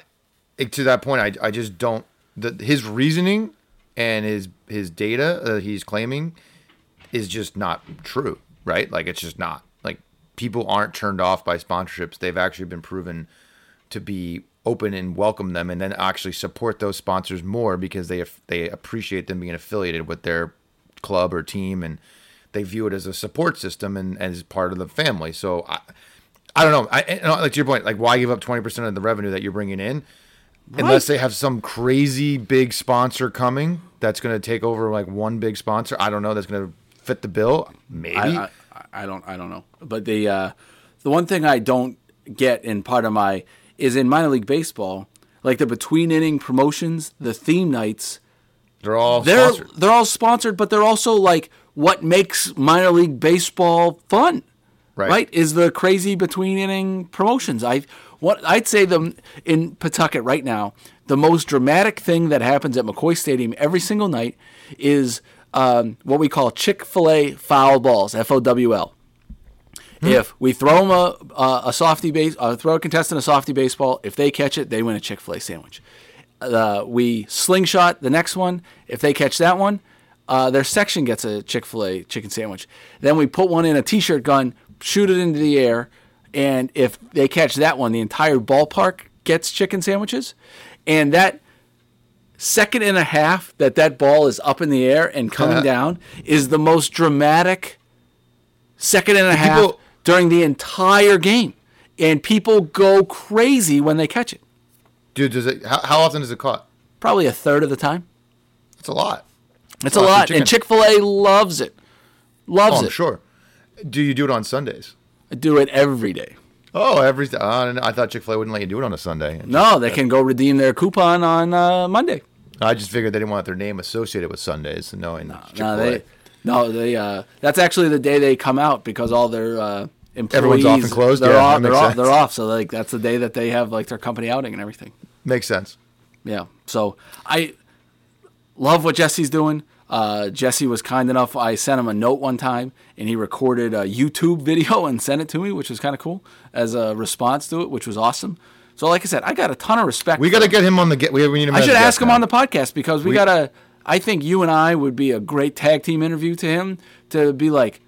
to that point I, I just don't the, his reasoning and his his data that he's claiming is just not true, right? Like it's just not. Like people aren't turned off by sponsorships. They've actually been proven to be open and welcome them, and then actually support those sponsors more because they they appreciate them being affiliated with their club or team, and they view it as a support system and, and as part of the family. So I, I don't know. I like to your point, like why give up twenty percent of the revenue that you're bringing in, right. unless they have some crazy big sponsor coming that's going to take over like one big sponsor. I don't know. That's going to fit the bill. Maybe. I, I, I don't. I don't know. But the uh, the one thing I don't get in part of my is in minor league baseball, like the between inning promotions, the theme nights They're all they're sponsored. they're all sponsored, but they're also like what makes minor league baseball fun. Right. Is the crazy between inning promotions. I what I'd say them in Pawtucket right now, the most dramatic thing that happens at McCoy Stadium every single night is um, what we call Chick Fil A foul balls, F O W L. If we throw them a, a, a softy base, uh, throw a contestant a softy baseball, if they catch it, they win a Chick Fil A sandwich. Uh, we slingshot the next one. If they catch that one, uh, their section gets a Chick Fil A chicken sandwich. Then we put one in a T-shirt gun, shoot it into the air, and if they catch that one, the entire ballpark gets chicken sandwiches. And that second and a half that that ball is up in the air and coming uh-huh. down is the most dramatic second and a half People- during the entire game. And people go crazy when they catch it. Dude, does it? How, how often is it caught? Probably a third of the time. It's a lot. It's a Lot. And Chick fil A loves it. Oh, loves Oh, it. sure. Do you do it on Sundays? I do it every day. Oh, every. Uh, I thought Chick Fil A wouldn't let you do it on a Sunday. No, they can go redeem their coupon on uh, Monday. I just figured they didn't want their name associated with Sundays, knowing Chick Fil No, they, no, they. Uh, that's actually the day they come out because all their uh, employees. Everyone's off and closed? They're Yeah, off. They're off. They're off. So like that's the day that they have like their company outing and everything. Makes sense. Yeah. So I love what Jesse's doing. Uh, Jesse was kind enough. I sent him a note one time, and he recorded a YouTube video and sent it to me, which was kind of cool as a response to it, which was awesome. So, like I said, I got a ton of respect. We got to get him on the get. We, we need him. I should ask him now. on the podcast because we, We- gotta. I think you and I would be a great tag team interview to him to be like,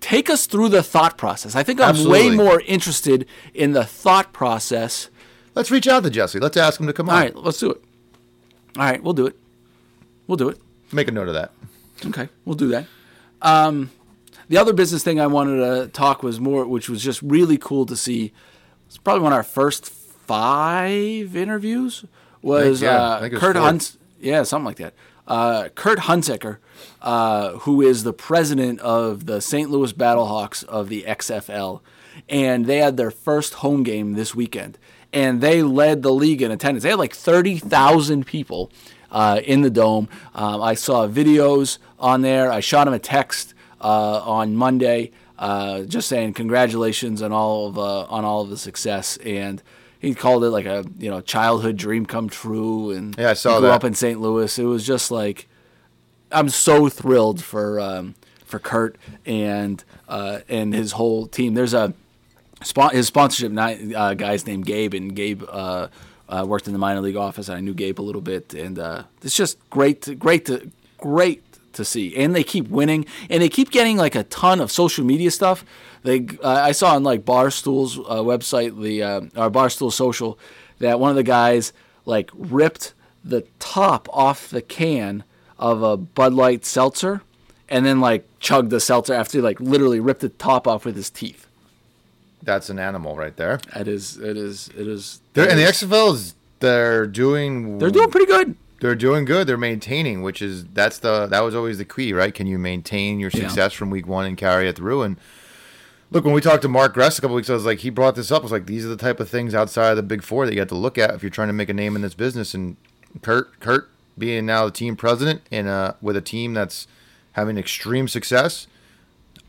take us through the thought process. I think I'm way more interested in the thought process. Let's reach out to Jesse. Let's ask him to come on. All right, let's do it. All right, we'll do it. We'll do it. Make a note of that. Okay, we'll do that. Um, the other business thing I wanted to talk was more, which was just really cool to see. It's probably one of our first five interviews. Was yeah, uh, I think it was Kurt. Hunt? Yeah, something like that. Uh, Kurt Hunzeker, uh, who is the president of the St. Louis Battlehawks of the XFL, and they had their first home game this weekend, and they led the league in attendance. They had like thirty thousand people uh, in the dome. Um, I saw videos on there. I shot him a text uh, on Monday, uh, just saying congratulations on all of uh, on all of the success, and he called it like a you know childhood dream come true. And Yeah, I saw he grew that. up in St. Louis. It was just like I'm so thrilled for um, for Kurt and uh, and his whole team. There's a his sponsorship uh, guy's named Gabe, and Gabe uh, uh, worked in the minor league office. And I knew Gabe a little bit, and uh, it's just great, to, great to great to see. And they keep winning, and they keep getting like a ton of social media stuff. They uh, I saw on like Barstool's uh, website, the uh, Barstool Social, that one of the guys like ripped the top off the can of a Bud Light seltzer, and then like chugged the seltzer after he like literally ripped the top off with his teeth. That's an animal right there. It is. It is. It is. They're, and the XFL is they're doing they're doing pretty good. they're doing good. They're maintaining, which is that's the that was always the key, right? Can you maintain your Yeah. success from week one and carry it through? And look, when we talked to Mark Gress a couple weeks, ago, I was like, he brought this up. I was like, these are the type of things outside of the big four that you have to look at if you're trying to make a name in this business. And Kurt, Kurt being now the team president and uh, with a team that's having extreme success.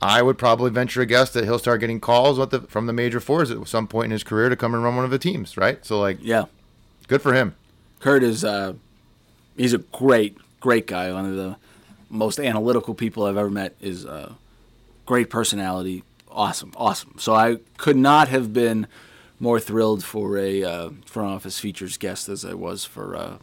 I would probably venture a guess that he'll start getting calls the, from the major fours at some point in his career to come and run one of the teams, right? So, like, Yeah. good for him. Kurt is. Uh, he's a great, great guy. One of the most analytical people I've ever met. Is uh, great personality. Awesome, awesome. So I could not have been more thrilled for a uh, front office features guest as I was for uh,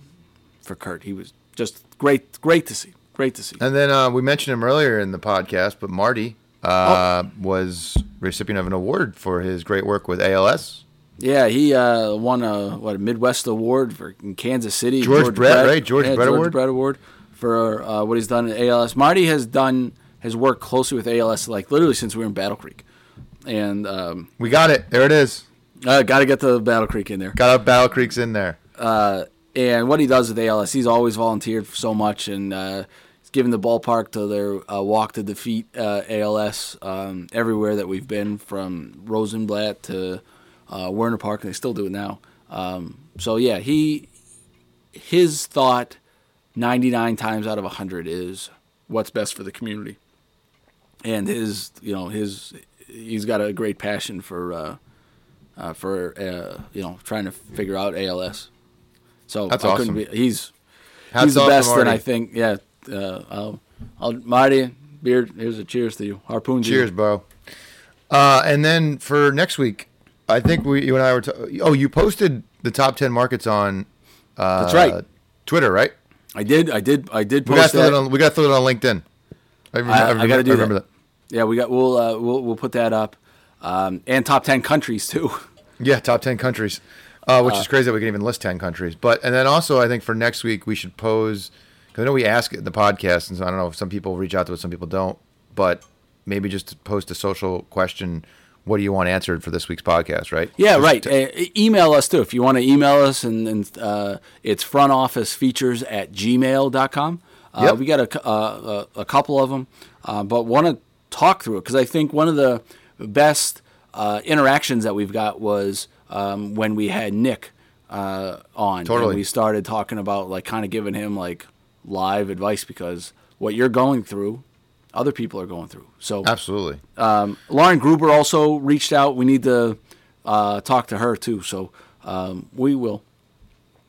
for Kurt. He was just great, great to see. Great to see. And then uh, we mentioned him earlier in the podcast, but Marty uh, was recipient of an award for his great work with ALS. Yeah, he uh, won a what a Midwest award for in Kansas City. George Brett, right? George Brett George Award? Brett Award for uh, what he's done at ALS. Marty has done has worked closely with ALS like literally since we were in Battle Creek, and um, We got it. There it is. uh, got to get the Battle Creek in there. Got up Battle Creek's in there. Uh, and what he does with ALS, he's always volunteered for so much, and uh, given the ballpark to their uh, walk to defeat uh, ALS um, everywhere that we've been, from Rosenblatt to uh, Werner Park, and they still do it now. Um, so yeah, he his thought 99 times out of 100 is what's best for the community. And his, you know, his he's got a great passion for uh, uh, for uh, you know trying to figure out ALS. So That's I awesome. Be, he's Hats he's the best, and I think yeah. Uh, I'll, I'll Marty Beard. Here's a cheers to you. Harpoon. to you. Cheers, bro. Uh, and then for next week, I think we you and I were. T- oh, you posted the top ten markets on. Uh, That's right. Twitter, right? I did. I did. I did We got post to throw it on. We got to throw it on LinkedIn. I, remember, I- I remember- gotta do I remember that. Yeah, we got. We'll uh, we'll we'll put that up, um, and top ten countries too. Yeah, top ten countries, uh, which is crazy that we can even list ten countries. But and then also, I think for next week we should pose because I know we ask the podcast, and so I don't know if some people reach out to us, some people don't. But maybe just post a social question. What do you want answered for this week's podcast? Right? Yeah, Just right. Uh, email us too if you want to email us, and, and uh, it's front office features at gmail.com. Uh, Yep. We got a, uh, a, a couple of them, uh, but want to talk through it because I think one of the best uh, interactions that we've got was um, when we had Nick uh, on. and Totally. we started talking about like kind of giving him like live advice because what you're going through, other people are going through. So Absolutely. um, Lauren Gruber also reached out. We need to uh, talk to her too. So um, we will.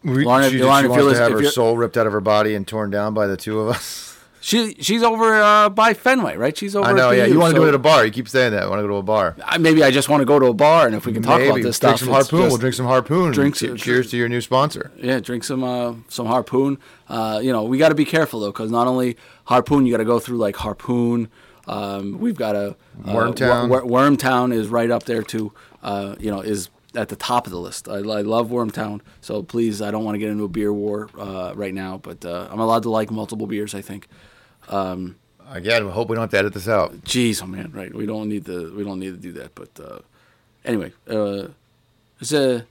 We, Lauren, she, if- Lauren, she if wants to have her soul ripped out of her body and torn down by the two of us. She she's over uh, by Fenway, right? She's over. I know. Yeah, you want to so go to a bar? You keep saying that. I want to go to a bar. I- Maybe I just want to go to a bar, and if we can talk Maybe about this drink stuff, some harpoon. we'll drink some harpoon. drink cheers to your new sponsor. Yeah, drink some uh, some harpoon. Uh, you know, we got to be careful though, because not only harpoon, you got to go through like harpoon. Um, we've got a uh, Wormtown. Wor- Wor- Wormtown is right up there too. Uh, you know, is at the top of the list. I, I love Wormtown, so please, I don't want to get into a beer war uh, right now, but uh, I'm allowed to like multiple beers. I think. Again, we hope we don't have to edit this out. Jeez, oh man, right? We don't need to. We don't need to do that. But uh, anyway, uh, it's a.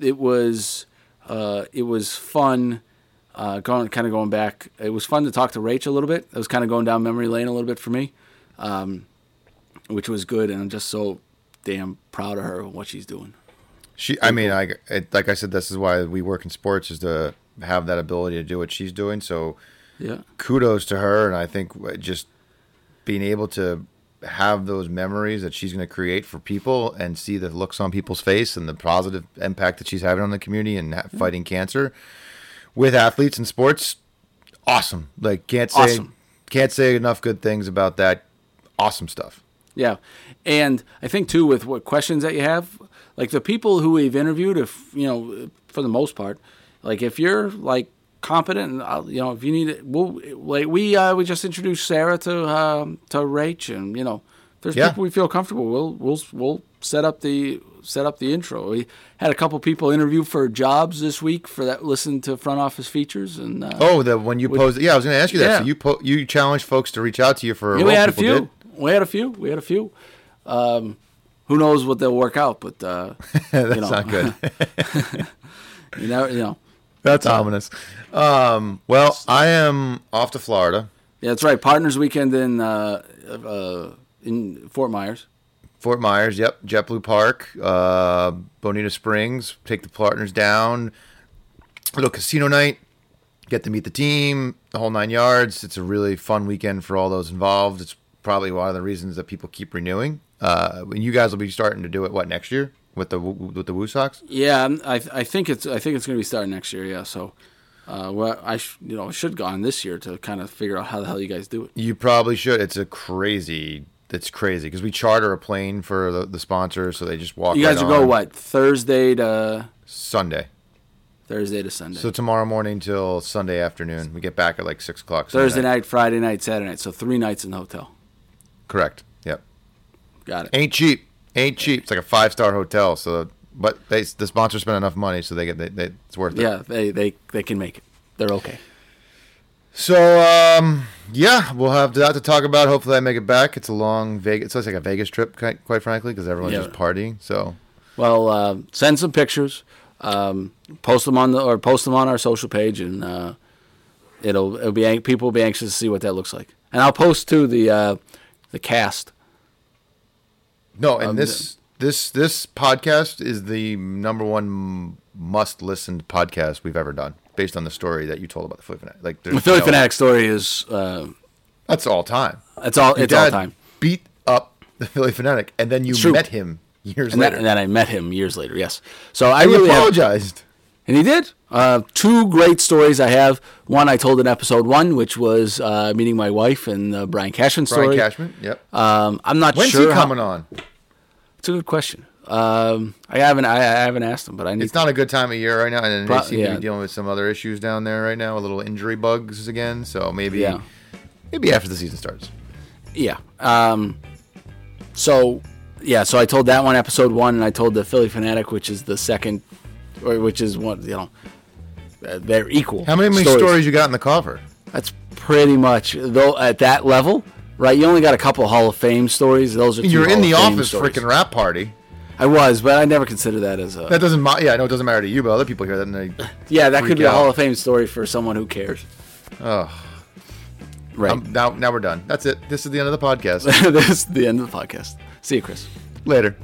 It was, uh, it was fun. Uh, going kind of going back. It was fun to talk to Rach a little bit. It was kind of going down memory lane a little bit for me, um, which was good. And I'm just so damn proud of her and what she's doing. She, I mean, I it, like I said, this is why we work in sports is to have that ability to do what she's doing. So Yeah. kudos to her, and I think uh, just being able to have those memories that she's going to create for people and see the looks on people's face and the positive impact that she's having on the community and ha- fighting cancer with athletes and sports awesome like can't say Awesome. can't say enough good things about that awesome stuff Yeah, and I think too with what questions that you have, like the people who we've interviewed, if you know, for the most part, like if you're like competent, and uh, you know, if you need it, we'll like we uh, we just introduced Sarah to um, to Rach, and you know, if there's Yeah. people we feel comfortable, we'll we'll we'll set up the set up the intro. We had a couple people interview for jobs this week for that. Listen to front office features, and uh, oh the when you posed yeah i was going to ask you that so you po- you challenged folks to reach out to you for Yeah, we had a few. did. We had a few. We had a few. Um, who knows what they'll work out? But uh, that's you know, not good You know, you know. that's ominous um well i am off to florida Yeah, that's right. Partners Weekend in uh, uh, in Fort Myers. Fort Myers, yep. JetBlue Park, uh, Bonita Springs. Take the partners down. Little casino night. Get to meet the team, the whole nine yards. It's a really fun weekend for all those involved. It's probably one of the reasons that people keep renewing. Uh, and you guys will be starting to do it what next year with the with the Woo Sox? Yeah, I I think it's I think it's going to be starting next year. Yeah, so uh, well, I sh- you know should go on this year to kind of figure out how the hell you guys do it. You probably should. It's a crazy. It's crazy because we charter a plane for the, the sponsors, so they just walk. You guys right will go what Thursday to Sunday. Thursday to Sunday. So tomorrow morning till Sunday afternoon. We get back at like six o'clock. Sunday Thursday night, Friday night, Saturday night. So three nights in the hotel. Correct. Yep. Got it. Ain't cheap. Ain't cheap. It's like a five star hotel. So, but they the sponsors spend enough money, so they get they, they, it's worth it. Yeah, they they they can make it. They're okay. So, um, yeah, we'll have that to talk about. Hopefully, I make it back. It's a long Vegas. It's like a Vegas trip, quite, quite frankly, because everyone's Yeah. just partying. So, Well, uh, send some pictures, um, post them on the or post them on our social page, and uh, it'll it'll be people will be anxious to see what that looks like. And I'll post to the uh, the cast. no, and Um, this this this podcast is the number one must listened podcast we've ever done. based on the story that you told about the Phillie Phanatic. Like The Phillie no- Phanatic story is uh, That's all time. it's all Your it's all time. Beat up the Phillie Phanatic, and then you met him years And later. and then I met him years later. Yes, so I and he really have- apologized. and he did. Uh, two great stories I have. One I told in episode one, which was uh, meeting my wife and the Brian Cashman story. Brian. Cashman. Yep. Um, I'm not When's sure. he how- coming on? It's a good question. Um, I haven't I, I haven't asked him, but I need. It's not a good time of year right now, and Pro- they seem to be dealing with some other issues down there right now, a little injury bugs again. So maybe, Yeah. maybe after the season starts. Yeah. Um, so yeah, so I told that one episode one, and I told the Phillie Phanatic, which is the second, or which is one you know, uh, they're equal. How many stories. you got in the coffer? That's pretty much though at that level, right? You only got a couple Hall of Fame stories. Those are two You're in Hall the of office stories. freaking wrap party. I was, but I never consider that as a. That doesn't matter. Yeah, I know it doesn't matter to you, but other people hear that and they. yeah, that could be a. Hall of Fame story for someone who cares. Oh, Right. um, now now we're done. That's it. This is the end of the podcast. this is the end of the podcast. See you, Chris. Later.